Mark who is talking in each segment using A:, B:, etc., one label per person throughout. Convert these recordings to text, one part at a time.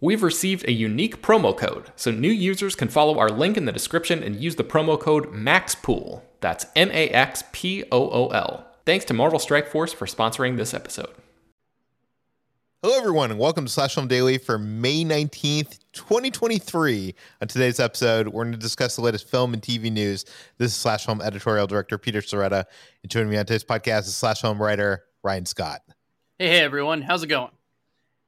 A: We've received a unique promo code, so new users can follow our link in the description and use the promo code MAXPOOL. That's M A X P O O L. Thanks to Marvel Strike Force for sponsoring this episode.
B: Hello, everyone, and welcome to Slash Film Daily for May 19th, 2023. On today's episode, we're going to discuss the latest film and TV news. This is Slash Film editorial director Peter Sciretta, and joining me on today's podcast is Slash Film writer Ryan Scott.
C: Hey, hey, everyone. How's it going?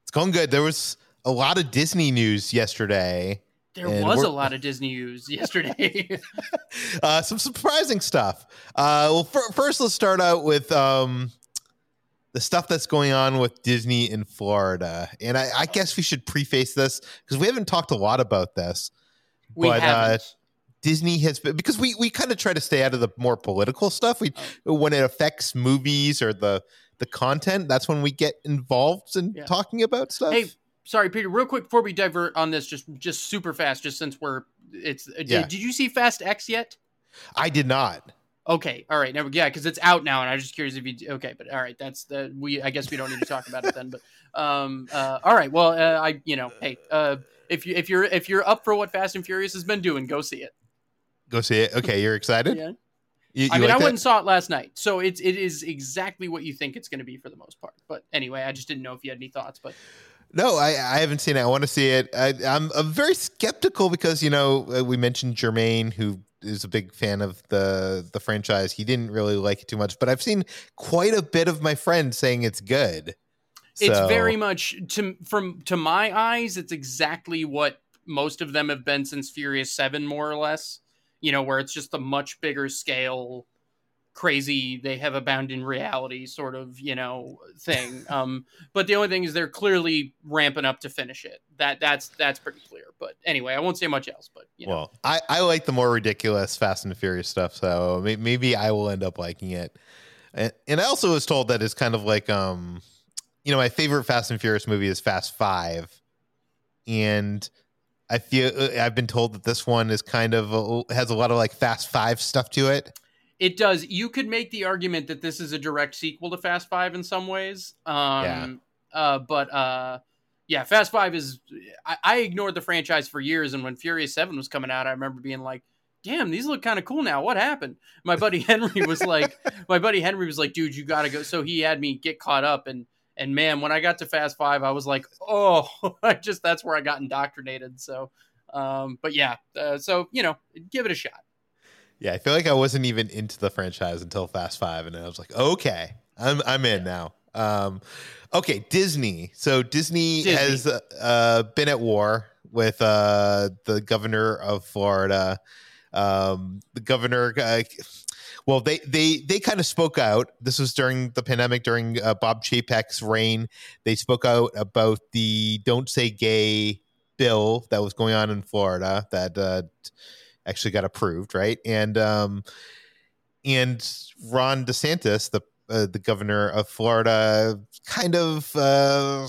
B: It's going good. There was a lot of Disney news yesterday.
C: There was a lot of Disney news yesterday.
B: uh, some surprising stuff. Uh, well, f- first, let's start out with um, the stuff that's going on with Disney in Florida. And I, I guess we should preface this because we haven't talked a lot about this.
C: we
B: but uh,
C: haven't.
B: Disney has been because we we kind of try to stay out of the more political stuff. We
C: Oh.
B: when it affects movies or the the content, that's when we get involved in
C: Yeah.
B: talking about stuff.
C: hey, sorry, Peter. Real quick before we divert on this, just just super fast, just since we're it's. uh, Did,
B: Yeah.
C: did you see Fast X yet?
B: I did not.
C: Okay, all right, yeah, because it's out now, and I was just curious if you. Okay, but all right, that's the we. I guess we don't need to talk about it then. But um, uh, all right, well, uh, I you know, hey, uh, if you if you're if you're up for what Fast and Furious has been doing, go see it.
B: Go see it. Okay, you're excited.
C: Yeah.
B: You, you
C: I mean,
B: like
C: I
B: that?
C: went and saw it last night, so it's it is exactly what you think it's going to be for the most part. But anyway, I just didn't know if you had any thoughts. But
B: No, I, I haven't seen it. I want to see it. I, I'm, I'm very skeptical because you know uh, we mentioned Jermaine, who is a big fan of the the franchise. He didn't really like it too much, but I've seen quite a bit of my friends saying it's good.
C: it's
B: So-
C: very much to from to my eyes, it's exactly what most of them have been since Furious Seven, more or less. You know, where it's just a much bigger scale, crazy. They have a bound in reality sort of you know thing. um, but the only thing is they're clearly ramping up to finish it. That that's that's pretty clear. But anyway, I won't say much else. But you know.
B: Well, I, I like the more ridiculous Fast and Furious stuff, so may, maybe I will end up liking it. And, and I also was told that it's kind of like, um, you know, my favorite Fast and Furious movie is Fast Five, and I feel uh, I've been told that this one is kind of a, has a lot of like Fast Five stuff to it.
C: It does. You could make the argument that this is a direct sequel to Fast Five in some ways. Um,
B: Yeah.
C: Uh, but uh, yeah, Fast Five is. I, I ignored the franchise for years, and when Furious Seven was coming out, I remember being like, "Damn, these look kind of cool now. What happened?" My buddy Henry was like, "My buddy Henry was like, dude, you got to go." So he had me get caught up, and and man, when I got to Fast Five, I was like, "Oh, I just that's where I got indoctrinated." So. Um, but yeah, uh, so you know, give it a shot.
B: Yeah, I feel like I wasn't even into the franchise until Fast Five, and I was like, okay, I'm I'm in now. Um, okay, Disney. So Disney,
C: Disney.
B: has uh, been at war with uh, the governor of Florida. Um, the governor, uh, well, they they they kind of spoke out. This was during the pandemic, during uh, Bob Chapek's reign. They spoke out about the "Don't Say Gay" bill that was going on in Florida that uh, actually got approved, right? And um, and Ron DeSantis, the uh, the governor of Florida, kind of uh,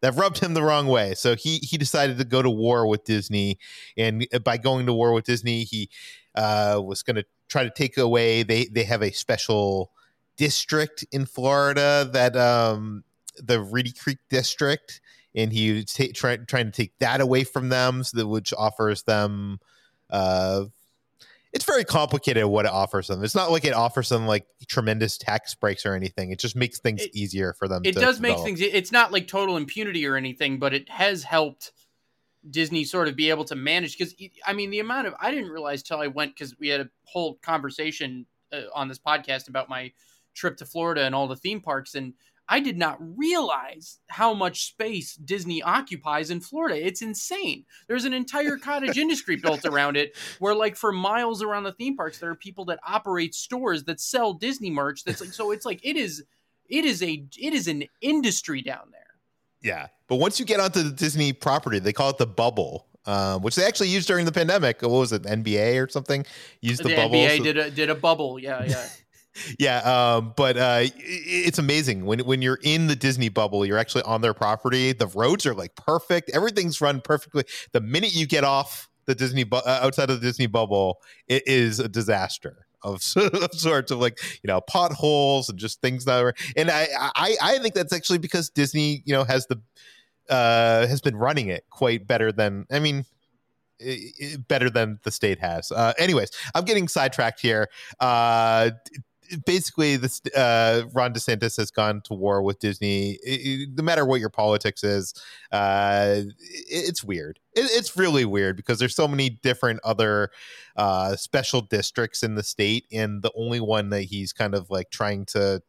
B: that rubbed him the wrong way. So he he decided to go to war with Disney, and by going to war with Disney, he uh, was going to try to take away. They they have a special district in Florida that um, the Reedy Creek district, and he ta- try, trying to take that away from them, so that which offers them. Uh, it's very complicated what it offers them. It's not like it offers them like tremendous tax breaks or anything. It just makes things
C: It-
B: easier for them.
C: it
B: to
C: does make things it's not like total impunity or anything but it has helped Disney sort of be able to manage because I mean the amount of I didn't realize till I went because we had a whole conversation uh, on this podcast about my trip to Florida and all the theme parks and I did not realize how much space Disney occupies in Florida. It's insane. There's an entire cottage industry built around it where like for miles around the theme parks there are people that operate stores that sell Disney merch that's like so it's like it is it is a it is an industry down there.
B: Yeah, but once you get onto the Disney property, they call it the bubble, uh, which they actually used during the pandemic. What was it, NBA or something? Used the,
C: the
B: bubble.
C: NBA
B: so-
C: did a did a bubble. Yeah, yeah.
B: yeah, um, but uh, it's amazing when when you're in the Disney bubble, you're actually on their property. The roads are like perfect. Everything's run perfectly. The minute you get off the Disney bu- uh, outside of the Disney bubble, it is a disaster of, of sorts of like you know potholes and just things that are. And I I I think that's actually because Disney you know has the uh has been running it quite better than I mean better than the state has. Uh, anyways, I'm getting sidetracked here. Uh, basically, this uh, Ron DeSantis has gone to war with Disney. I- I- no matter what your politics is, uh, it- it's weird. It, it's really weird because there's so many different other uh, special districts in the state, and the only one that he's kind of like trying to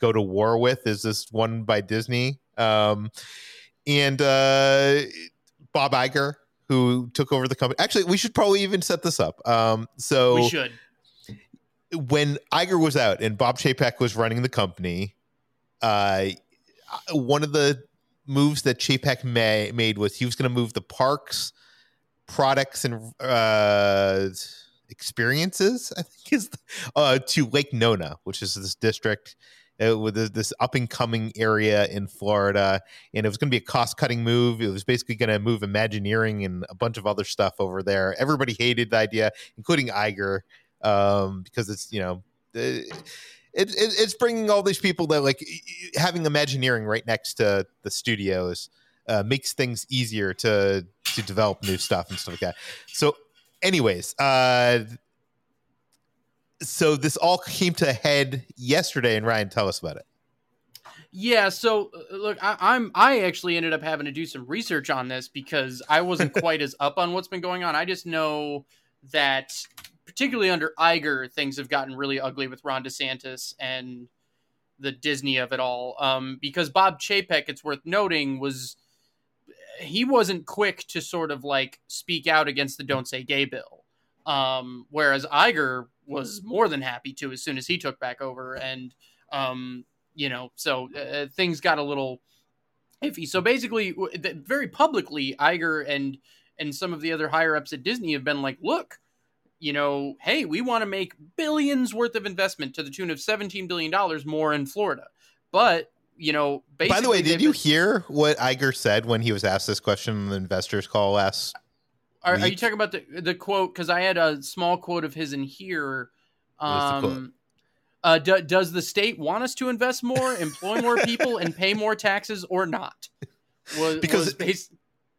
B: go to war with is this one by Disney. Um, and uh, Bob Iger, who took over the company. Actually, we should probably even set this up. Um, so
C: we should.
B: When Iger was out and Bob Chapek was running the company, uh, one of the moves that Chapek ma- made was he was going to move the parks, products, and uh, experiences. I think is uh, to Lake Nona, which is this district. Uh, with this, this up and coming area in Florida, and it was going to be a cost cutting move. It was basically going to move Imagineering and a bunch of other stuff over there. Everybody hated the idea, including Iger um, because it's you know it, it, it's bringing all these people that like having Imagineering right next to the studios uh, makes things easier to to develop new stuff and stuff like that. So, anyways, uh, so this all came to a head yesterday, and Ryan, tell us about it.
C: Yeah, so uh, look, I, I'm I actually ended up having to do some research on this because I wasn't quite as up on what's been going on. I just know that particularly under Iger, things have gotten really ugly with Ron DeSantis and the Disney of it all. Um, because Bob Chapek, it's worth noting, was he wasn't quick to sort of like speak out against the "Don't Say Gay" bill, um, whereas Iger was more than happy to as soon as he took back over, and um, you know, so uh, things got a little iffy. So basically, very publicly, Iger and and some of the other higher ups at Disney have been like, look, you know, hey, we want to make billions worth of investment to the tune of seventeen billion dollars more in Florida, but you know, basically,
B: By the way, did you hear what Iger said when he was asked this question on the investors call last?
C: Are, are you talking about the the quote? Because I had a small quote of his in here.
B: What is the quote?
C: Um, uh, do, does the state want us to invest more, employ more people, and pay more taxes, or not? Was,
B: Because-
C: was bas-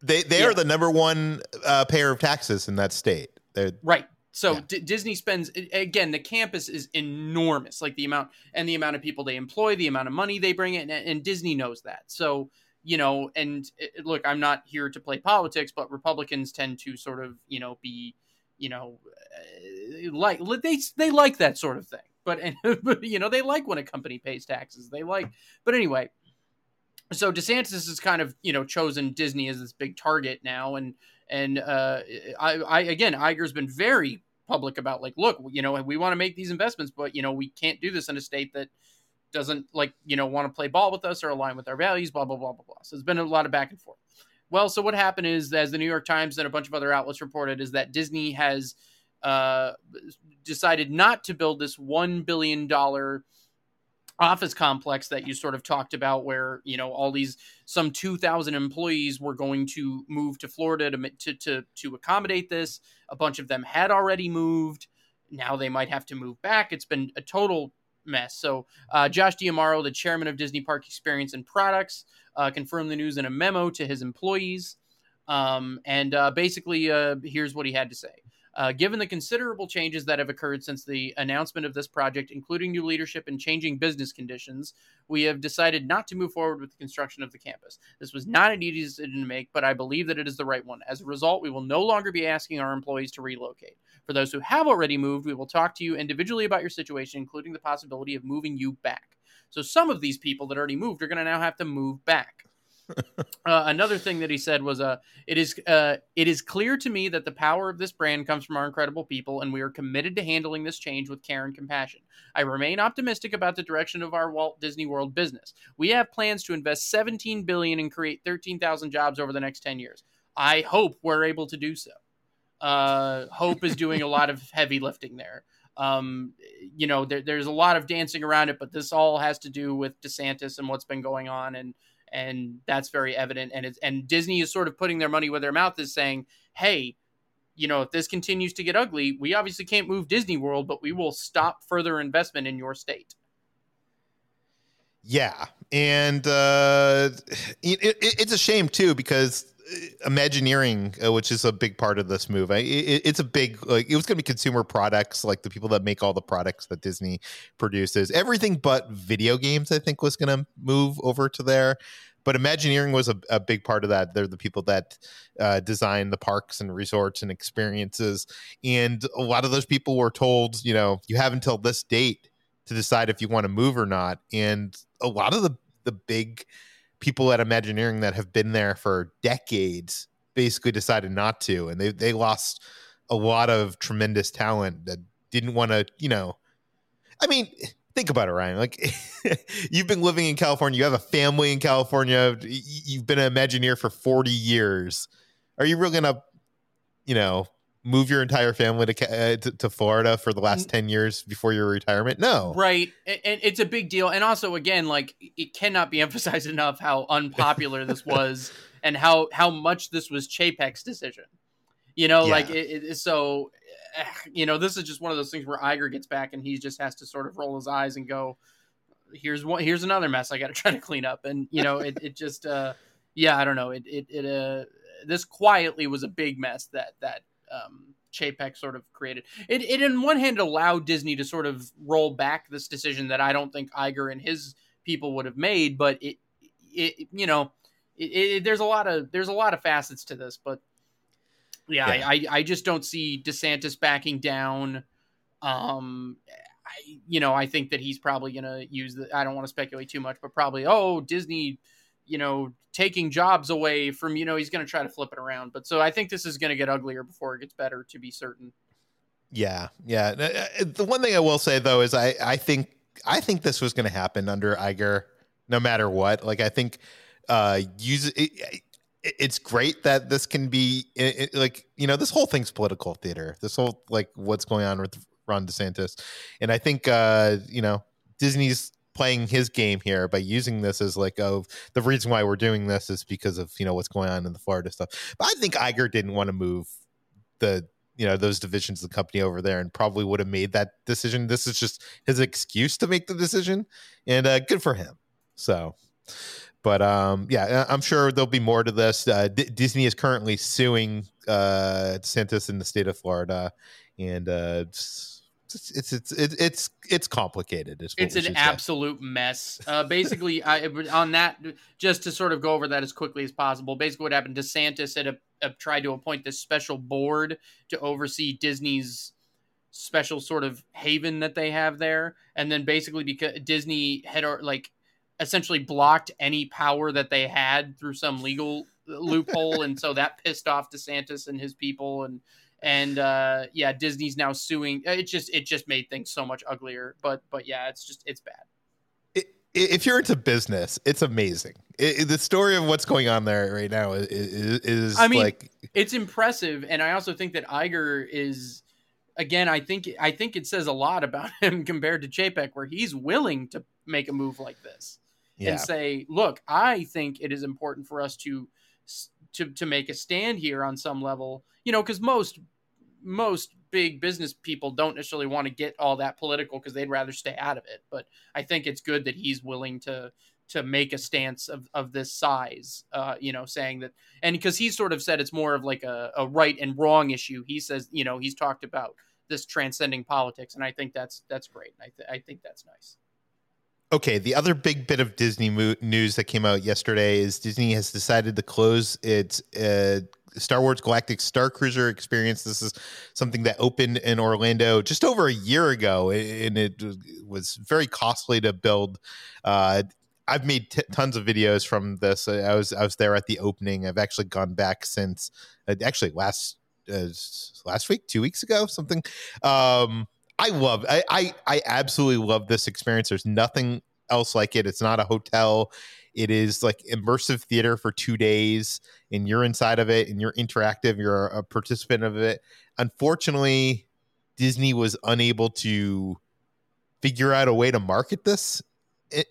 B: They they
C: Yeah.
B: are the number one uh, payer of taxes in that state. They're
C: right. So
B: Yeah.
C: D- Disney spends again. The campus is enormous, like the amount and the amount of people they employ, the amount of money they bring in, and, and Disney knows that. So you know, and uh, look, I'm not here to play politics, but Republicans tend to sort of you know be you know uh, like they they like that sort of thing. But and but, you know they like when a company pays taxes. They like, but anyway. So DeSantis has kind of you know chosen Disney as this big target now, and and uh, I, I again Iger's been very public about like, look, you know, we want to make these investments, but you know, we can't do this in a state that doesn't like you know want to play ball with us or align with our values, blah blah blah blah blah. So it's been a lot of back and forth. Well, so what happened is, as the New York Times and a bunch of other outlets reported, is that Disney has uh, decided not to build this one billion dollar office complex that you sort of talked about where you know all these some 2000 employees were going to move to Florida to to to, to accommodate this. A bunch of them had already moved. Now they might have to move back. It's been a total mess. So uh, Josh D'Amaro the chairman of Disney Park Experience and Products uh, confirmed the news in a memo to his employees. Um, and uh, basically uh, here's what he had to say Uh, given the considerable changes that have occurred since the announcement of this project, including new leadership and changing business conditions, we have decided not to move forward with the construction of the campus. This was not an easy decision to make, but I believe that it is the right one. As a result, we will no longer be asking our employees to relocate. For those who have already moved, we will talk to you individually about your situation, including the possibility of moving you back. So some of these people that already moved are going to now have to move back. Uh, another thing that he said was, "Uh, it is uh, it is clear to me that the power of this brand comes from our incredible people, and we are committed to handling this change with care and compassion. I remain optimistic about the direction of our Walt Disney World business. We have plans to invest 17 billion and create 13,000 jobs over the next 10 years. I hope we're able to do so. Uh, Hope is doing a lot of heavy lifting there." Um, you know, there, there's a lot of dancing around it, but this all has to do with DeSantis and what's been going on, and and that's very evident. And it's and Disney is sort of putting their money where their mouth is, saying, "Hey, you know, if this continues to get ugly, we obviously can't move Disney World, but we will stop further investment in your state."
B: Yeah, and uh, it, it, it's a shame too because Imagineering, uh, which is a big part of this move, it, it's a big like it was going to be consumer products, like the people that make all the products that Disney produces. Everything but video games, I think, was going to move over to there. But Imagineering was a, a, big part of that. They're the people that uh, design the parks and resorts and experiences, and a lot of those people were told, you know, you have until this date to decide if you want to move or not. And a lot of the the big people at Imagineering that have been there for decades basically decided not to, and they they lost a lot of tremendous talent that didn't want to, you know. I mean, think about it, Ryan. Like you've been living in California, you have a family in California, you've been an Imagineer for forty years. Are you really gonna, you know, move your entire family to, uh, to, to Florida for the last 10 years before your retirement. No.
C: Right. And it's a big deal. And also again, like it cannot be emphasized enough how unpopular this was and how how much this was Chapek's decision. You know, yeah. like it, it, so eh, you know, this is just one of those things where Iger gets back and he just has to sort of roll his eyes and go here's one here's another mess I got to try to clean up and you know, it it just uh yeah, I don't know. It it it uh this quietly was a big mess that that um, Chapek sort of created. It, it, in one hand, allowed Disney to sort of roll back this decision that I don't think Iger and his people would have made, but it, it you know, it, it, there's a lot of there's a lot of facets to this, but yeah, yeah. I, I just don't see DeSantis backing down. Um, I, you know, I think that he's probably going to use the. I don't want to speculate too much, but probably, oh, Disney you know, taking jobs away from, you know, he's going to try to flip it around. But so I think this is going to get uglier before it gets better, to be certain.
B: Yeah, yeah. Uh, uh, the one thing I will say though is I I think I think this was going to happen under Iger, no matter what. Like I think uh use it, it's great that this can be it, like you know this whole thing's political theater. This whole like what's going on with Ron DeSantis, and I think uh you know Disney's playing his game here by using this as like oh the reason why we're doing this is because of you know what's going on in the Florida stuff. But I think Iger didn't want to move the you know those divisions of the company over there and probably would have made that decision. This is just his excuse to make the decision, and uh, good for him. So. But um, yeah, I'm sure there'll be more to this. Uh, D- Disney is currently suing uh, DeSantis in the state of Florida, and uh, it's it's it's it's it's, complicated.
C: it's an absolute mess. Uh, basically, I, on that, just to sort of go over that as quickly as possible. Basically, what happened? DeSantis had a, a tried to appoint this special board to oversee Disney's special sort of haven that they have there, and then basically because Disney had uh, like essentially blocked any power that they had through some legal loophole, and so that pissed off DeSantis and his people and and uh, yeah, Disney's now suing. It just it just made things so much uglier. But but yeah, it's just it's bad.
B: if you're into business, it's amazing. It, the story of what's going on there right now is, is, is
C: I mean,
B: like
C: it's impressive, and I also think that Iger is again. I think I think it says a lot about him compared to Chapek, where he's willing to make a move like this yeah. and say, "Look, I think it is important for us to." To to make a stand here on some level you know because most most big business people don't necessarily want to get all that political because they'd rather stay out of it but i think it's good that he's willing to to make a stance of, of this size, uh, you know, saying that, and because he sort of said it's more of like a, a right and wrong issue. He says, you know, he's talked about this transcending politics, and I think that's that's great. I, th- I think that's nice.
B: Okay, the other big bit of Disney mo- news that came out yesterday is Disney has decided to close its uh, Star Wars Galactic Starcruiser experience. This is something that opened in Orlando just over a year ago, and it was very costly to build. Uh, I've made t- tons of videos from this. I was I was there at the opening. I've actually gone back since uh, actually last uh, last week, two weeks ago, something. Um, I love I, I I absolutely love this experience. There's nothing else like it. It's not a hotel. It is like immersive theater for two days, and you're inside of it, and you're interactive. You're a participant of it. Unfortunately, Disney was unable to figure out a way to market this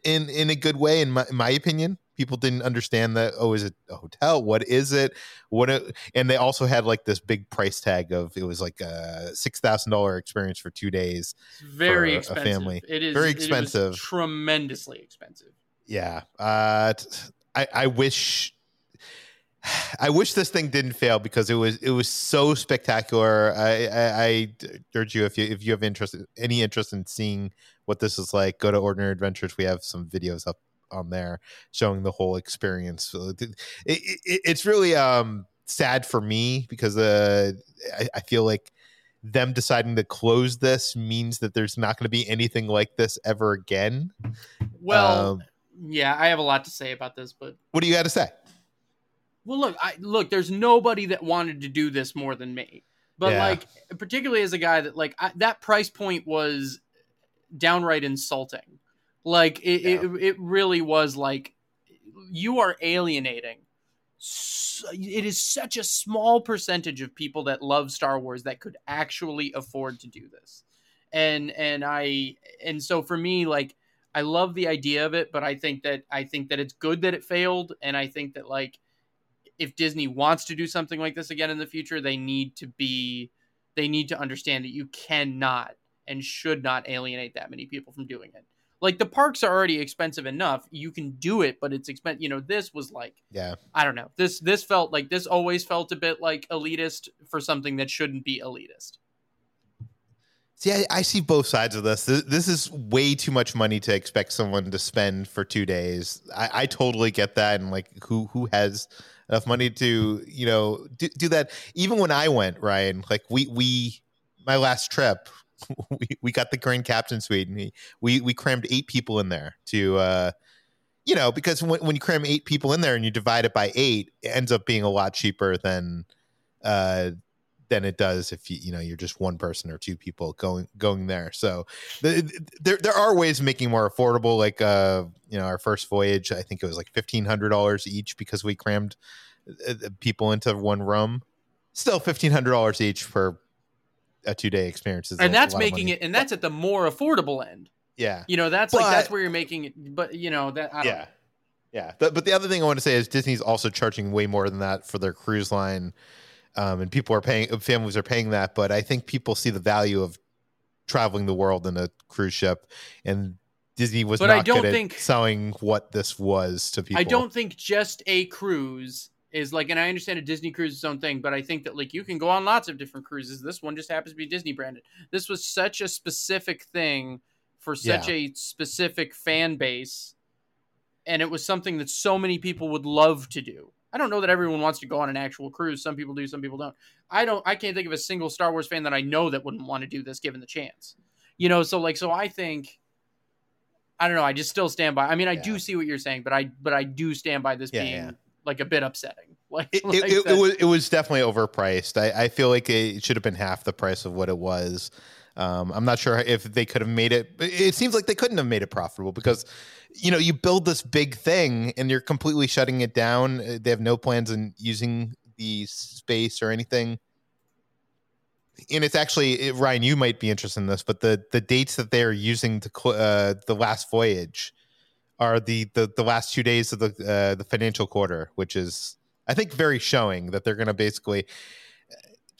B: in in a good way in my, in my opinion people didn't understand that oh is it a hotel? What is it? What it, and they also had like this big price tag of it was like a six thousand dollar experience for two days
C: very expensive family.
B: it is very expensive.
C: tremendously expensive.
B: Yeah uh i i wish I wish this thing didn't fail because it was it was so spectacular. I, I, I urge you if you if you have interest any interest in seeing what this is like, go to Ordinary Adventures. We have some videos up on there showing the whole experience. So it, it, it's really um, sad for me because uh, I, I feel like them deciding to close this means that there's not going to be anything like this ever again.
C: Well, um, yeah, I have a lot to say about this, but
B: what do you got to say?
C: Well, look, I look. There's nobody that wanted to do this more than me. But yeah. like, particularly as a guy that like I, that price point was downright insulting. Like it, yeah. it, it really was like you are alienating. It is such a small percentage of people that love Star Wars that could actually afford to do this, and and I and so for me, like I love the idea of it, but I think that I think that it's good that it failed, and I think that like if Disney wants to do something like this again in the future, they need to be they need to understand that you cannot and should not alienate that many people from doing it. Like the parks are already expensive enough. You can do it, but it's expensive. You know, this was like,
B: yeah,
C: I don't know. This this felt like this always felt a bit like elitist for something that shouldn't be elitist.
B: See, I, I, see both sides of this. this. this. is way too much money to expect someone to spend for two days. I, I totally get that, and like, who who has enough money to you know do, do that? Even when I went, Ryan, like we we my last trip, we, we got the Grand Captain Suite, and we, we we crammed eight people in there to, uh, you know, because when, when you cram eight people in there and you divide it by eight, it ends up being a lot cheaper than, uh, than it does if you you know you're just one person or two people going going there. So the, there there are ways of making more affordable. Like uh, you know, our first voyage, I think it was like fifteen hundred dollars each because we crammed uh, people into one room. Still fifteen hundred dollars each for a two day experience.
C: is and that's making it, and that's at the more affordable end.
B: Yeah,
C: you know that's but, like that's where you're making it. But you know that. yeah, know.
B: yeah. But, but the other thing I want to say is Disney's also charging way more than that for their cruise line, um, and people are paying. Families are paying that, but I think people see the value of traveling the world in a cruise ship, and Disney was but not I don't good think, selling what this was to people.
C: I don't think just a cruise is like, and I understand a Disney cruise is its own thing, but I think that like you can go on lots of different cruises. This one just happens to be Disney branded. This was such a specific thing for such yeah. a specific fan base, and it was something that so many people would love to do. I don't know that everyone wants to go on an actual cruise. Some people do, some people don't. I don't. I can't think of a single Star Wars fan that I know that wouldn't want to do this given the chance. You know, so like, so I think. I don't know. I just still stand by. I mean, I yeah. do see what you're saying, but I but I do stand by this yeah, being like a bit upsetting. Like,
B: it, like it, it, was it was definitely overpriced. I, I feel like it should have been half the price of what it was. Um, I'm not sure if they could have made it. It seems like they couldn't have made it profitable because, you know, you build this big thing and you're completely shutting it down. Uh, they have no plans in using the space or anything. And it's actually Ryan, you might be interested in this, but the the dates that they are using to uh, the last voyage are the the, the last two days of the uh, the financial quarter, which is I think very showing that they're going to basically.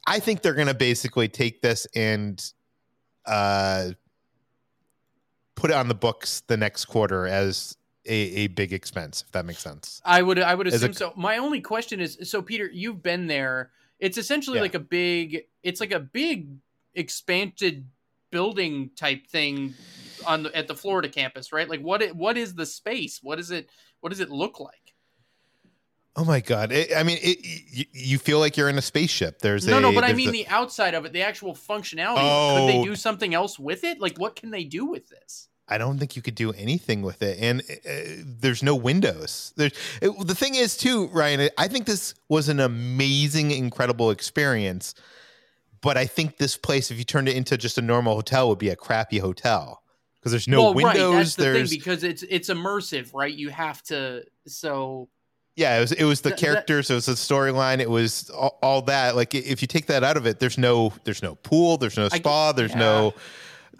B: I think they're going to basically take this and uh, put it on the books the next quarter as a, a big expense, if that makes sense.
C: I would I would
B: As a-
C: assume so. My only question is so Peter, you've been there. It's essentially
B: Yeah.
C: like a big it's like a big expanded building type thing on the, at the Florida campus, right? Like what it, what is the space? What is it what does it look like?
B: Oh my god! It, I mean, it, you, you feel like you're in a spaceship. There's
C: no,
B: a,
C: no, but I mean
B: a-
C: the outside of it, the actual functionality. Could they
B: Oh.
C: do something else with it? Like what can they do with this?
B: I don't think you could do anything with it, and uh, there's no windows. There's it, the thing is too, Ryan. I think this was an amazing, incredible experience, but I think this place, if you turned it into just a normal hotel, would be a crappy hotel because there's no
C: well,
B: windows.
C: right, that's the
B: there's
C: thing because it's it's immersive, right? You have to so
B: yeah, it was it was the
C: Th- that-
B: characters, it was the storyline, it was all, all that. Like if you take that out of it, there's no there's no pool, there's no
C: I
B: spa, there's no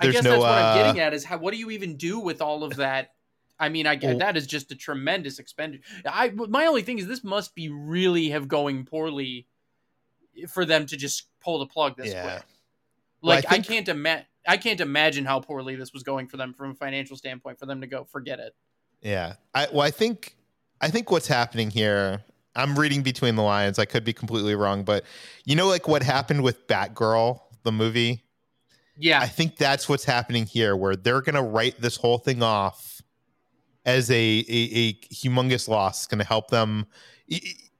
B: There's I
C: guess
B: no
C: that's what
B: uh,
C: I'm getting at is how what do you even do with all of that? I mean, I get
B: Well-
C: that is just a tremendous expenditure. I my only thing is this must be really have going poorly for them to just pull the plug this
B: Yeah.
C: way.
B: Well, I
C: Like I, can't imagine. I can't imagine how poorly this was going for them from a financial standpoint. For them to go, forget it.
B: Yeah. I well, I think I think what's happening here. I'm reading between the lines. I could be completely wrong, but you know, like what happened with Batgirl, the movie.
C: Yeah,
B: I think that's what's happening here, where they're gonna write this whole thing off as a a, a humongous loss. Going to help them.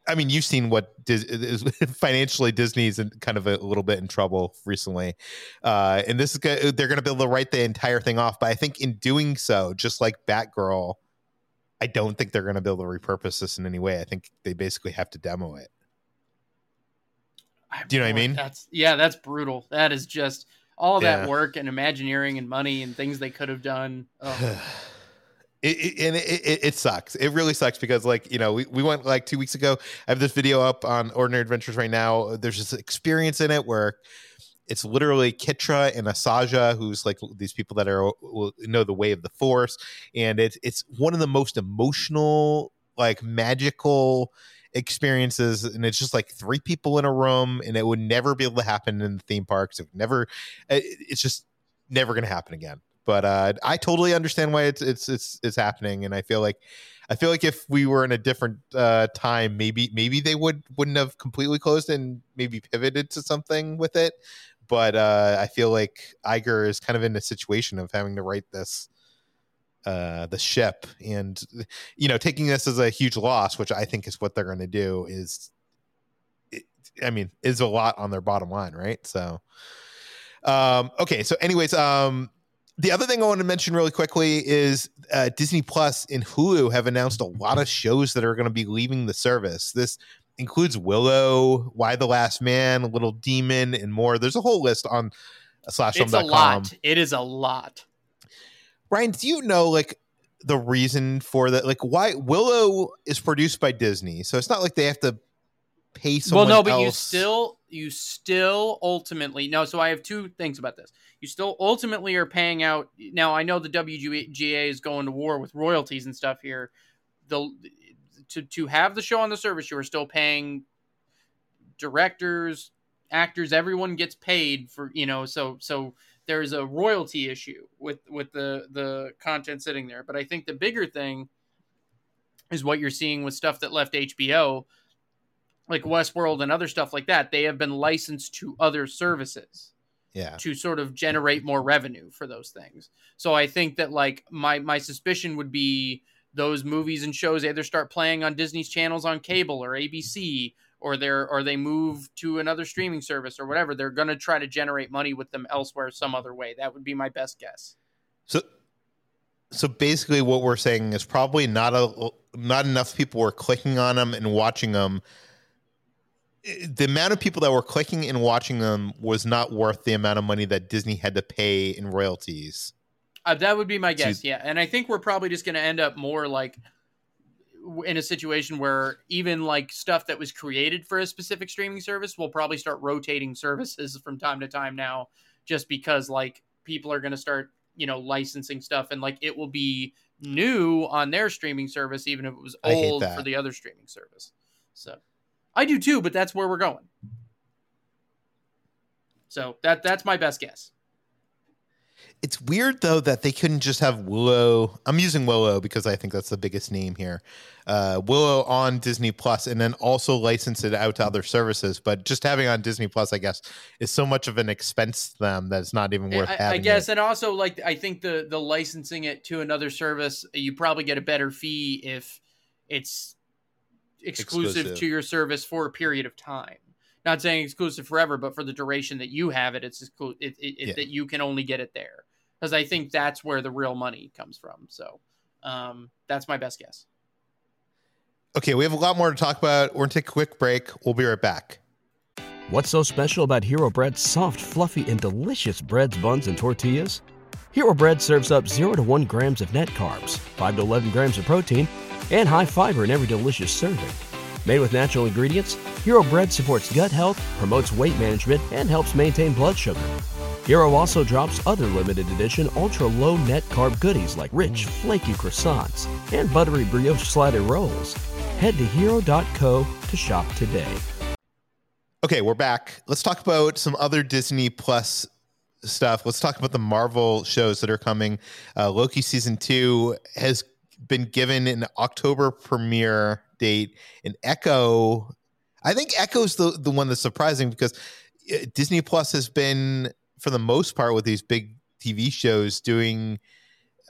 B: I- mean, you've seen what Dis- financially Disney's in kind of a little bit in trouble recently, uh, and this is go- they're going to be able to write the entire thing off. But I think in doing so, just like Batgirl, I don't think they're going to be able to repurpose this in any way. I think they basically have to demo it. Do you know what I mean?
C: That's yeah, that's brutal. That is just all that
B: Yeah.
C: work and imagineering and money and things they could have done. Oh.
B: It, it, and it, it, sucks. It really sucks because, like, you know, we, we went like two weeks ago. I have this video up on Ordinary Adventures right now. There's this experience in it where it's literally Kitra and Asaja, who's like these people that are know the way of the Force, and it's it's one of the most emotional, like magical experiences and it's just like three people in a room and it would never be able to happen in the theme parks it would never it- it's just never going to happen again but uh, I totally understand why it's it's it's it's happening, and I feel like I feel like if we were in a different uh, time, maybe maybe they would wouldn't have completely closed and maybe pivoted to something with it. But uh, I feel like Iger is kind of in a situation of having to write this uh the ship and you know taking this as a huge loss which i think is what they're going to do is i mean is a lot on their bottom line right so um okay so anyways um the other thing I want to mention really quickly is uh, Disney Plus and Hulu have announced a lot of shows that are going to be leaving the service. This includes Willow, Y the Last Man, Little Demon, and more. There's a whole list on uh,
C: it's a
B: slashfilm.com.
C: lot. It is a lot.
B: Ryan, do you know like the reason for that? Like why Willow is produced by Disney, so it's not like they have to pay
C: Well,
B: someone.
C: no, but you still, you still ultimately no. So I have two things about this. You still ultimately are paying out. Now I know the WGA is going to war with royalties and stuff here. The to to have the show on the service, you are still paying directors, actors. Everyone gets paid for you know. So so there's a royalty issue with with the the content sitting there. But I think the bigger thing is what you're seeing with stuff that left HBO like Westworld and other stuff like that, they have been licensed to other services
B: yeah,
C: to sort of generate more revenue for those things. So I think that like my my suspicion would be those movies and shows either start playing on Disney's channels on cable or ABC or they're or they move to another streaming service or whatever. They're going to try to generate money with them elsewhere some other way. That would be my best guess.
B: So, so basically, what we're saying is probably not a not enough people were clicking on them and watching them. The amount of people that were clicking and watching them was not worth the amount of money that Disney had to pay in royalties.
C: Uh, that would be my guess, yeah. And I think we're probably just going to end up more like in a situation where even like stuff that was created for a specific streaming service will probably start rotating services from time to time now, just because like people are going to start you know licensing stuff and like it will be new on their streaming service even if it was old for the other streaming service. So I do too, but that's where we're going. So that that's my best guess.
B: it's weird though that they couldn't just have Willow. I'm using Willow because I think that's the biggest name here. Uh, Willow on Disney Plus, and then also license it out to other services. But just having on Disney Plus, I guess, is so much of an expense to them that it's not even worth
C: I,
B: having.
C: I guess,
B: it.
C: and also like I think the the licensing it to another service, you probably get a better fee if it's exclusive,
B: Exclusive.
C: to your service for a period of time. Not saying exclusive forever, but for the duration that you have it, it's exclu- it, it, it,
B: Yeah.
C: that you can only get it there. Because I think that's where the real money comes from. So um, that's my best guess.
B: Okay, we have a lot more to talk about. We're gonna take a quick break. We'll be right back.
D: What's so special about Hero Bread's soft, fluffy, and delicious breads, buns, and tortillas? Hero Bread serves up 0 to 1 grams of net carbs, 5 to 11 grams of protein, and high fiber in every delicious serving. Made with natural ingredients, Hero Bread supports gut health, promotes weight management, and helps maintain blood sugar. Hero also drops other limited edition ultra low net carb goodies like rich, flaky croissants and buttery brioche slider rolls. Head to hero.co to shop today.
B: Okay, we're back. Let's talk about some other Disney Plus stuff. Let's talk about the Marvel shows that are coming. Uh, Loki season two has been given an October premiere date, and Echo. I think Echo's the the one that's surprising because uh, Disney Plus has been, for the most part, with these big TV shows doing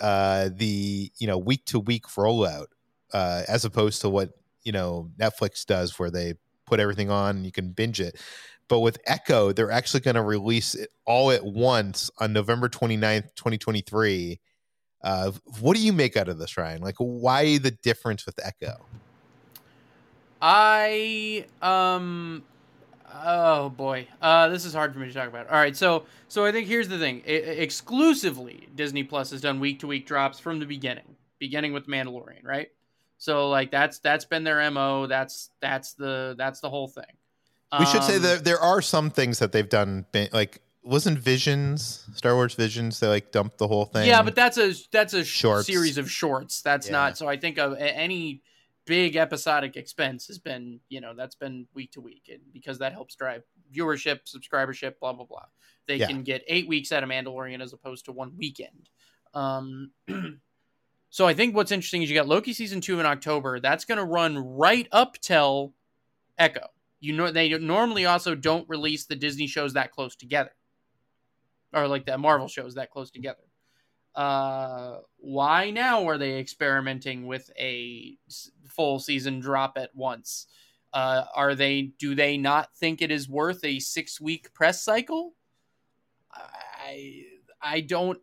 B: uh, the you know week to week rollout, uh, as opposed to what you know Netflix does, where they put everything on you can binge it. But with Echo, they're actually going to release it all at once on November 29th, 2023. Uh, what do you make out of this, Ryan? Like, why the difference with Echo?
C: I um oh boy. Uh this is hard for me to talk about. All right, so so I think here's the thing. I- exclusively Disney Plus has done week to week drops from the beginning, beginning with Mandalorian, right? So like that's that's been their MO, that's that's the that's the whole thing.
B: We should say
C: Um,
B: that there are some things that they've done, like wasn't Visions, Star Wars Visions, they like dumped the whole thing.
C: Yeah, but that's a that's a sh-
B: Shorts.
C: series of shorts. That's
B: Yeah.
C: not. So I think of any big episodic expense has been you know that's been week to week and because that helps drive viewership, subscribership, blah blah blah. They
B: Yeah.
C: can get eight weeks out of Mandalorian as opposed to one weekend. Um, so I think what's interesting is you got Loki season two in October. That's going to run right up till Echo. You know they normally also don't release the Disney shows that close together, or like the Marvel shows that close together. Uh, why now are they experimenting with a full season drop at once? Uh, are they? Do they not think it is worth a six week press cycle? I I don't.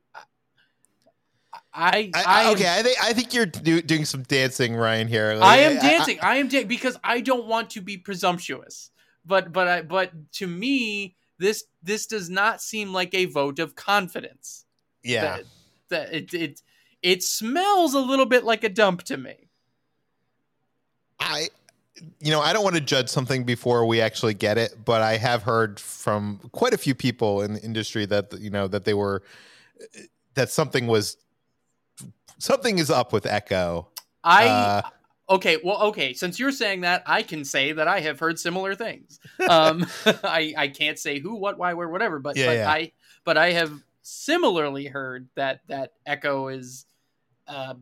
C: I I,
B: I,
C: am-
B: okay, I think I think you're do, doing some dancing, Ryan. Here, Like,
C: I am dancing. I, am dancing because I don't want to be presumptuous. But but I but to me this this does not seem like a vote of confidence.
B: yeah,
C: That, that it it it smells a little bit like a dump to me.
B: I, you know, I don't want to judge something before we actually get it, but I have heard from quite a few people in the industry that you know that they were that something was something is up with Echo.
C: I
B: Uh,
C: okay, well okay, since you're saying that, I can say that I have heard similar things. Um I I can't say who, what, why, where, whatever, but,
B: Yeah,
C: but
B: yeah.
C: I but I have similarly heard that that Echo is uh,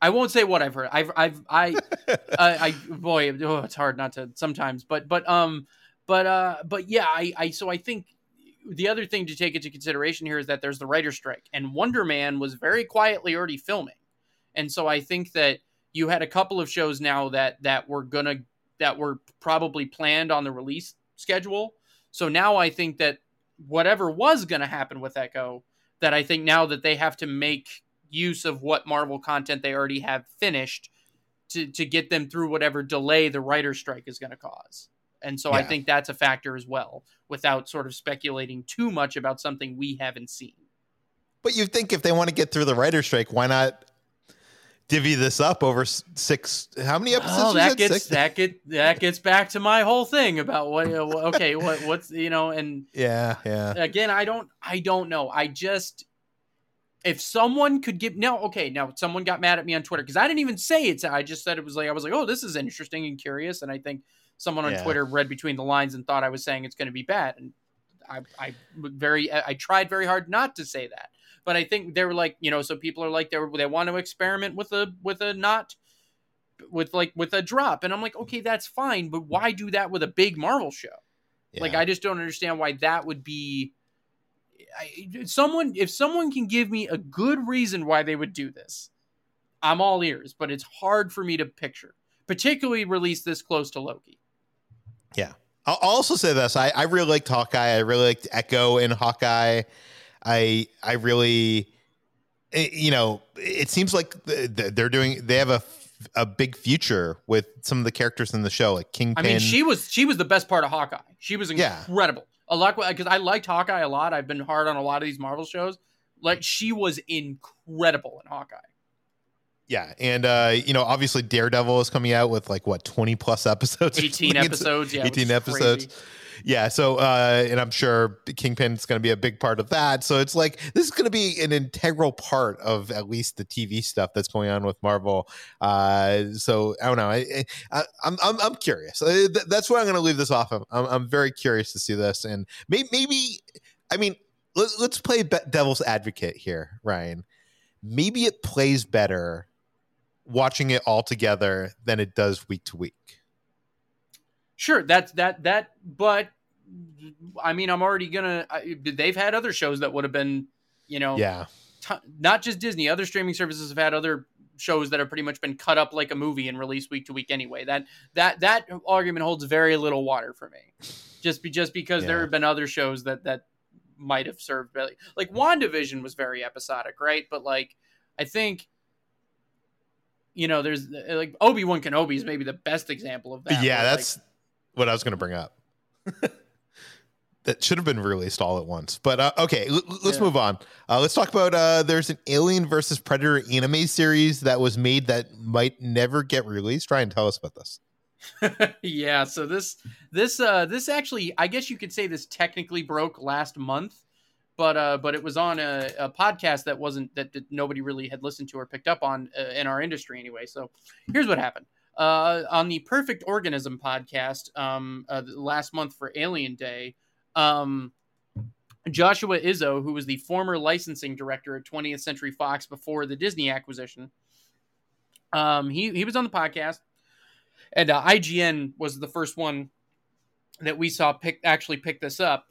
C: I won't say what I've heard. I've I've I I, I boy, oh, it's hard not to sometimes, but but um, but uh, but yeah, I I so I think the other thing to take into consideration here is that there's the writer strike, and Wonder Man was very quietly already filming, and so I think that you had a couple of shows now that that were gonna that were probably planned on the release schedule. So now I think that whatever was gonna happen with Echo, that I think now that they have to make use of what Marvel content they already have finished to to get them through whatever delay the writer strike is going to cause. And so I think that's a factor as well, without sort of speculating too much about something we haven't seen.
B: but you think if they want to get through the writer strike, why not divvy this up over six? How many episodes?
C: Oh, that gets
B: Six?
C: that get that gets back to my whole thing about what uh, okay what what's you know and
B: Yeah, yeah.
C: again I don't I don't know I just if someone could give now okay now someone got mad at me on Twitter because I didn't even say it I just said it was like I was like oh this is interesting and curious and I think someone on
B: Yeah.
C: Twitter read between the lines and thought I was saying it's going to be bad and I I very I tried very hard not to say that but I think they were like, you know, so people are like they were, they want to experiment with a with a not with like with a drop, and I'm like, okay, that's fine, but why do that with a big Marvel show? Like I just don't understand why that would be. I, someone if someone can give me a good reason why they would do this, I'm all ears. But it's hard for me to picture, particularly released this close to Loki.
B: I'll I'll also say this: I, I really liked Hawkeye. I really liked Echo in Hawkeye. I I really, eh, you know, it seems like th- th- they're doing. They have a a big future with some of the characters in the show, like Kingpin.
C: I mean, she was she was the best part of Hawkeye. She was
B: Yeah.
C: incredible. A lot because I liked Hawkeye a lot. I've been hard on a lot of these Marvel shows. Like she was incredible in Hawkeye.
B: yeah, and uh, you know, obviously Daredevil is coming out with like what twenty plus episodes,
C: 18 episodes. Yeah,
B: 18 episodes.
C: crazy.
B: Yeah, so uh, and I'm sure Kingpin's going to be a big part of that. So it's like this is going to be an integral part of at least the TV stuff that's going on with Marvel. Uh, so I don't know. I, I, I'm I'm I'm curious. Uh, that's what I'm going to leave this off of. I'm, I'm very curious to see this, and maybe maybe I mean let's let's play devil's advocate here, Ryan. Maybe it plays better watching it all together than it does week to week.
C: Sure, that's that that. But I mean, I'm already gonna. I, they've had other shows that would have been, you know,
B: Yeah.
C: t- not just Disney. Other streaming services have had other shows that have pretty much been cut up like a movie and released week to week anyway. That that that argument holds very little water for me. Just be just because there have been other shows that that might have served really like WandaVision was very episodic, right? But like I think you know, there's like Obi Wan Kenobi is maybe the best example of that.
B: yeah,
C: where, like,
B: that's what I was going to bring up. that should have been released all at once. But uh, okay, l- let's
C: Yeah.
B: move on. Uh, let's talk about uh, there's an Alien versus Predator anime series that was made that might never get released. Ryan, tell us about this.
C: yeah so this this uh this actually i guess you could say this technically broke last month but uh but it was on a, a podcast that wasn't that, that nobody really had listened to or picked up on uh, in our industry anyway so here's what happened uh on the perfect organism podcast um uh, last month for alien day um joshua izzo who was the former licensing director at 20th century fox before the disney acquisition um he he was on the podcast and uh, IGN was the first one that we saw pick actually pick this up.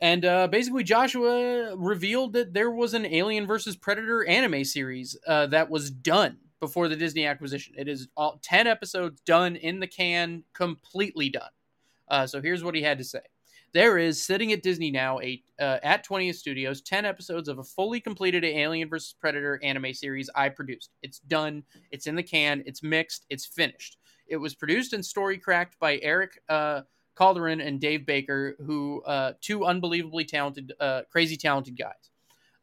C: And uh, basically, Joshua revealed that there was an Alien versus Predator anime series uh, that was done before the Disney acquisition. It is all ten episodes done in the can, completely done. Uh, so here's what he had to say: There is sitting at Disney now a uh, at 20th Studios ten episodes of a fully completed Alien vs. Predator anime series I produced. It's done. It's in the can. It's mixed. It's finished. It was produced and story cracked by Eric uh, Calderon and Dave Baker, who uh, two unbelievably talented, uh, crazy talented guys.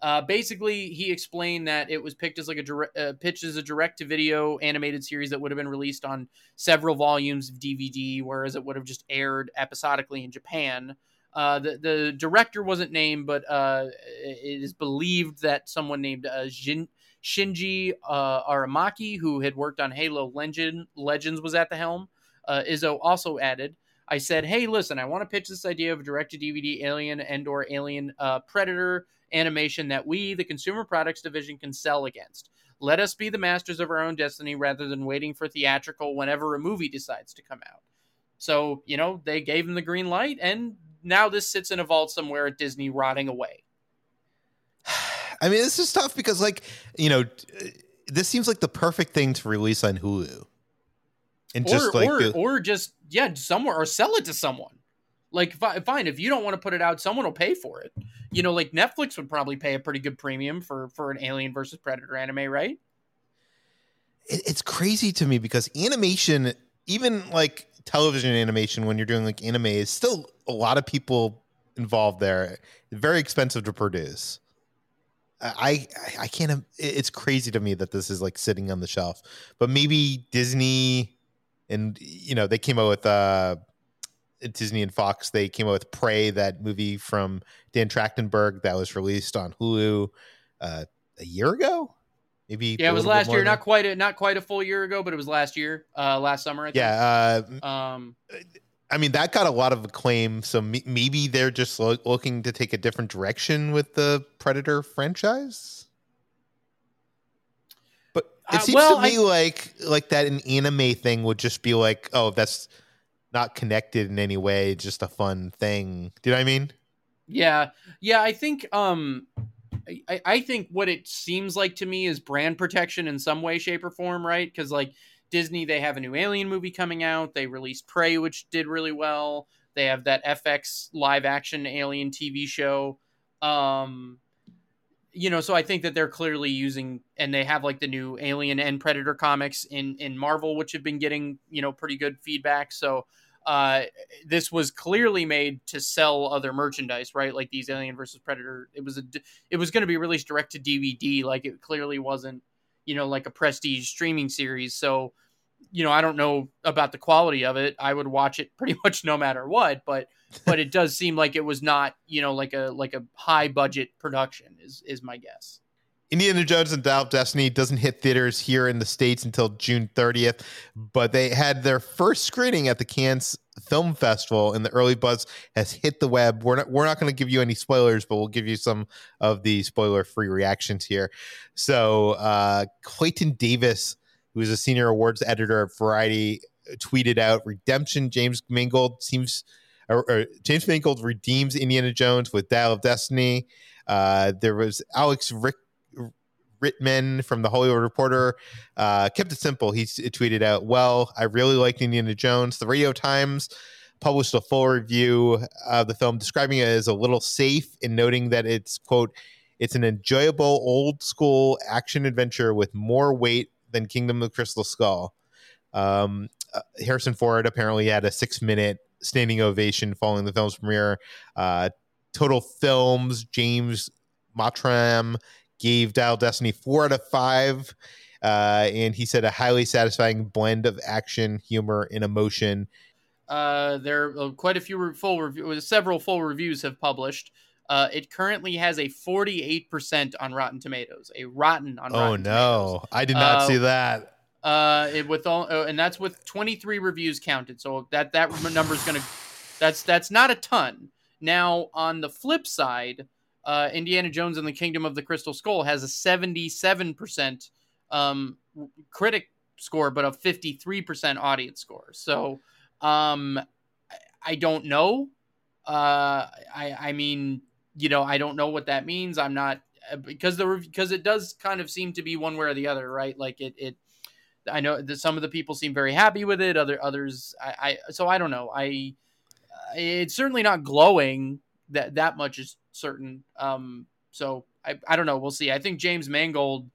C: Uh, basically, he explained that it was picked as like a uh, pitched as a direct-to-video animated series that would have been released on several volumes of DVD, whereas it would have just aired episodically in Japan. Uh, the the director wasn't named, but uh, it is believed that someone named uh, Jin, Shinji uh, Aramaki, who had worked on Halo Legend, Legends, was at the helm. Uh, Izzo also added, I said, hey, listen, I want to pitch this idea of a direct-to-DVD Alien and or Alien uh, Predator animation that we, the consumer products division, can sell against. Let us be the masters of our own destiny rather than waiting for theatrical whenever a movie decides to come out. So, you know, they gave him the green light, and now this sits in a vault somewhere at Disney rotting away.
B: I mean, this is tough because, like, you know, this seems like the perfect thing to release on Hulu, and just
C: or
B: like
C: or,
B: the-
C: or just yeah somewhere or sell it to someone like fine if you don't want to put it out someone will pay for it you know like netflix would probably pay a pretty good premium for for an alien versus predator anime right
B: it, it's crazy to me because animation, even like television animation, when you're doing like anime, is still a lot of people involved there. Very expensive to produce. I, I can't. It's crazy to me that this is like sitting on the shelf. But maybe Disney, and you know, they came out with uh Disney and Fox. They came out with Prey, that movie from Dan Trachtenberg that was released on Hulu uh, a year ago. Maybe
C: yeah it was last year
B: than-
C: not quite a not quite a full year ago but it was last year uh last summer I think.
B: yeah, uh,
C: um
B: I mean, that got a lot of acclaim. So m- maybe they're just lo- looking to take a different direction with the Predator franchise. It
C: Uh,
B: seems
C: well,
B: to me like like that an anime thing would just be like, oh, that's not connected in any way, just a fun thing. Do you know what I mean?
C: Yeah, yeah. I think um, I, I think what it seems like to me is brand protection in some way, shape, or form, right? Because like Disney, they have a new Alien movie coming out. They released Prey, which did really well. They have that FX live action Alien TV show. Um, you know, so I think that they're clearly using, and they have like the new Alien and Predator comics in in Marvel, which have been getting you know pretty good feedback. So uh, this was clearly made to sell other merchandise, right? Like these Alien versus Predator. It was a it was going to be released direct to DVD. Like it clearly wasn't, you know, like a prestige streaming series. So, you know, I don't know about the quality of it. I would watch it pretty much no matter what, but but it does seem like it was not, you know, like a like a high budget production is is my guess.
B: Indiana Jones and Dial of Destiny doesn't hit theaters here in the States until June 30th, but they had their first screening at the Cannes Film Festival, and the early buzz has hit the web. We're not, we're not going to give you any spoilers, but we'll give you some of the spoiler free reactions here. So, uh, Clayton Davis, who is a senior awards editor at Variety, tweeted out Redemption James Mangold seems. Or, or James Mangold redeems Indiana Jones with Dial of Destiny. Uh, there was Alex Rick Ritman from the Hollywood Reporter uh, kept it simple. He tweeted out, "Well, I really liked Indiana Jones." The Radio Times published a full review of the film, describing it as a little safe and noting that it's quote, "It's an enjoyable old school action adventure with more weight than Kingdom of the Crystal Skull." Um, uh, Harrison Ford apparently had a six minute standing ovation following the film's premiere. Uh, Total Films, James Mottram gave Dial Destiny four out of five. Uh, and he said a highly satisfying blend of action, humor, and emotion.
C: Uh, there are quite a few full reviews, several full reviews have published. Uh, it currently has a 48% on Rotten Tomatoes, a rotten on
B: oh
C: Rotten
B: no,
C: Tomatoes.
B: I did not
C: Uh,
B: see that.
C: Uh, it with all, uh, and that's with 23 reviews counted. So that that number is gonna, that's that's not a ton. Now on the flip side, uh, Indiana Jones and the Kingdom of the Crystal Skull has a 77% um, critic score, but a 53% audience score. So um, I- I don't know. Uh, I I mean, you know, I don't know what that means. I'm not uh, because the because it does kind of seem to be one way or the other, right? Like it it. I know that some of the people seem very happy with it. Other others, I, I so I don't know. I it's certainly not glowing. That that much is certain. Um, so I I don't know. We'll see. I think James Mangold.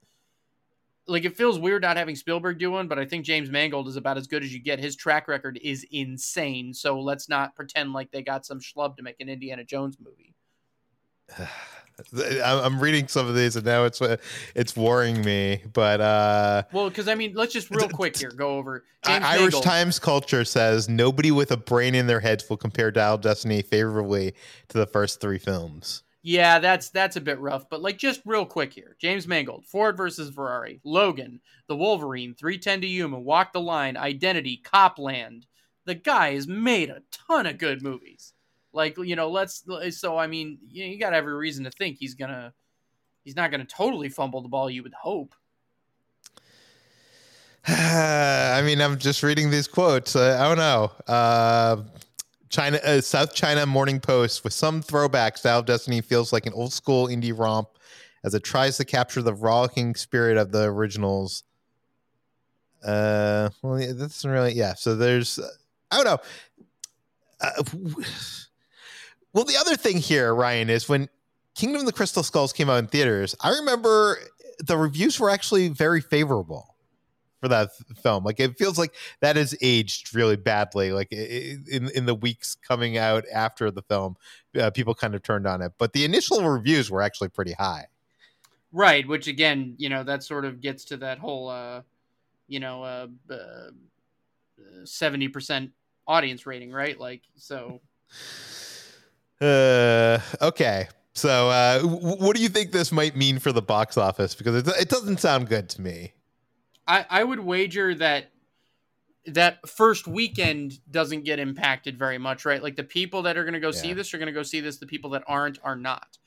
C: Like it feels weird not having Spielberg doing, but I think James Mangold is about as good as you get. His track record is insane. So let's not pretend like they got some schlub to make an Indiana Jones movie.
B: I'm reading some of these, and now it's it's worrying me. But uh,
C: Well, because I mean, let's just real quick here go over James
B: Irish. Times culture says nobody with a brain in their heads will compare Dial Destiny favorably to the first three films.
C: Yeah, that's that's a bit rough, but like just real quick here. James Mangold, Ford versus Ferrari, Logan, The Wolverine, 310 to Yuma, Walk the Line, Identity, Copland. The guy has made a ton of good movies. Like, you know, let's so I mean, you, you got every reason to think he's to he's not to totally fumble the ball, you would hope.
B: I mean, I'm just reading these quotes. Uh, I don't know. Uh, China, uh, South China Morning Post with some throwbacks. Dial of Destiny feels like an old school indie romp as it tries to capture the rollicking spirit of the originals. Uh, well, that's really yeah. So there's, I don't know. Uh, well, the other thing here, Ryan, is when Kingdom of the Crystal Skulls came out in theaters. I remember the reviews were actually very favorable for that f- film. Like it feels like that has aged really badly. Like in in the weeks coming out after the film, uh, people kind of turned on it. But the initial reviews were actually pretty high.
C: Right, which again, you know, that sort of gets to that whole uh, you know, uh, uh 70% audience rating, right? Like so
B: Uh, okay. So, uh, what do you think this might mean for the box office? Because it, it doesn't sound good to me.
C: I, I would wager that that first weekend doesn't get impacted very much, right? Like the people that are going to go see this are going to go see this. The people that aren't are not.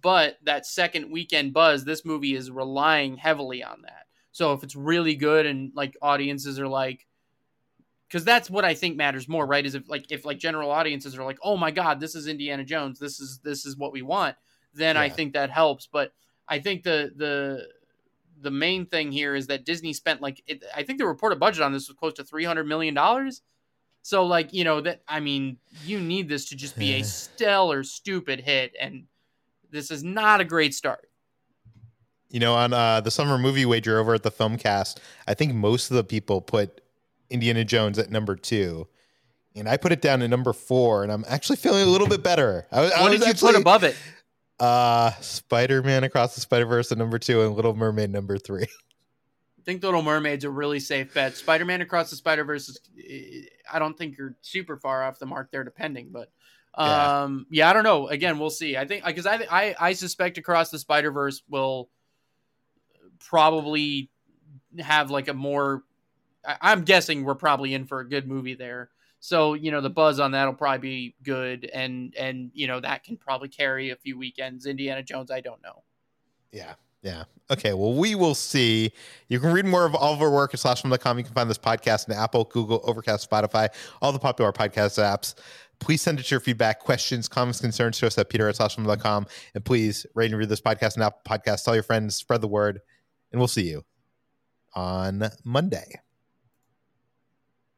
C: But that second weekend buzz, this movie is relying heavily on that. So if it's really good and like audiences are like, because that's what I think matters more, right? Is if like if like general audiences are like, oh my god, this is Indiana Jones, this is this is what we want, then I think that helps. But I think the the the main thing here is that Disney spent like it, I think the reported budget on this was close to three hundred million dollars. So like you know that I mean you need this to just be a stellar stupid hit, and this is not a great start.
B: You know, on uh, the summer movie wager over at the Filmcast, I think most of the people put Indiana Jones at number two, and I put it down at number four, and I'm actually feeling a little bit better. I, I
C: What
B: was
C: did you
B: actually,
C: put above it?
B: Uh, Spider Man Across the Spider Verse at number two, and Little Mermaid number three.
C: I think Little Mermaid's a really safe bet. Spider Man Across the Spider Verse is, I don't think you're super far off the mark there, depending. But
B: Yeah.
C: um, yeah, I don't know. Again, we'll see. I think because I, I I suspect Across the Spider Verse will probably have like a more. I, I'm guessing we're probably in for a good movie there. So you know the buzz on that'll probably be good, and and you know that can probably carry a few weekends. Indiana Jones, I don't know.
B: Yeah. Yeah. Okay. Well, we will see. You can read more of all of our work at slashfilm.com. You can find this podcast in Apple, Google, Overcast, Spotify, all the popular podcast apps. Please send us your feedback, questions, comments, concerns to us at peter at slashfilm.com. And please rate and read this podcast and Apple Podcast. Tell your friends, spread the word, and we'll see you on Monday.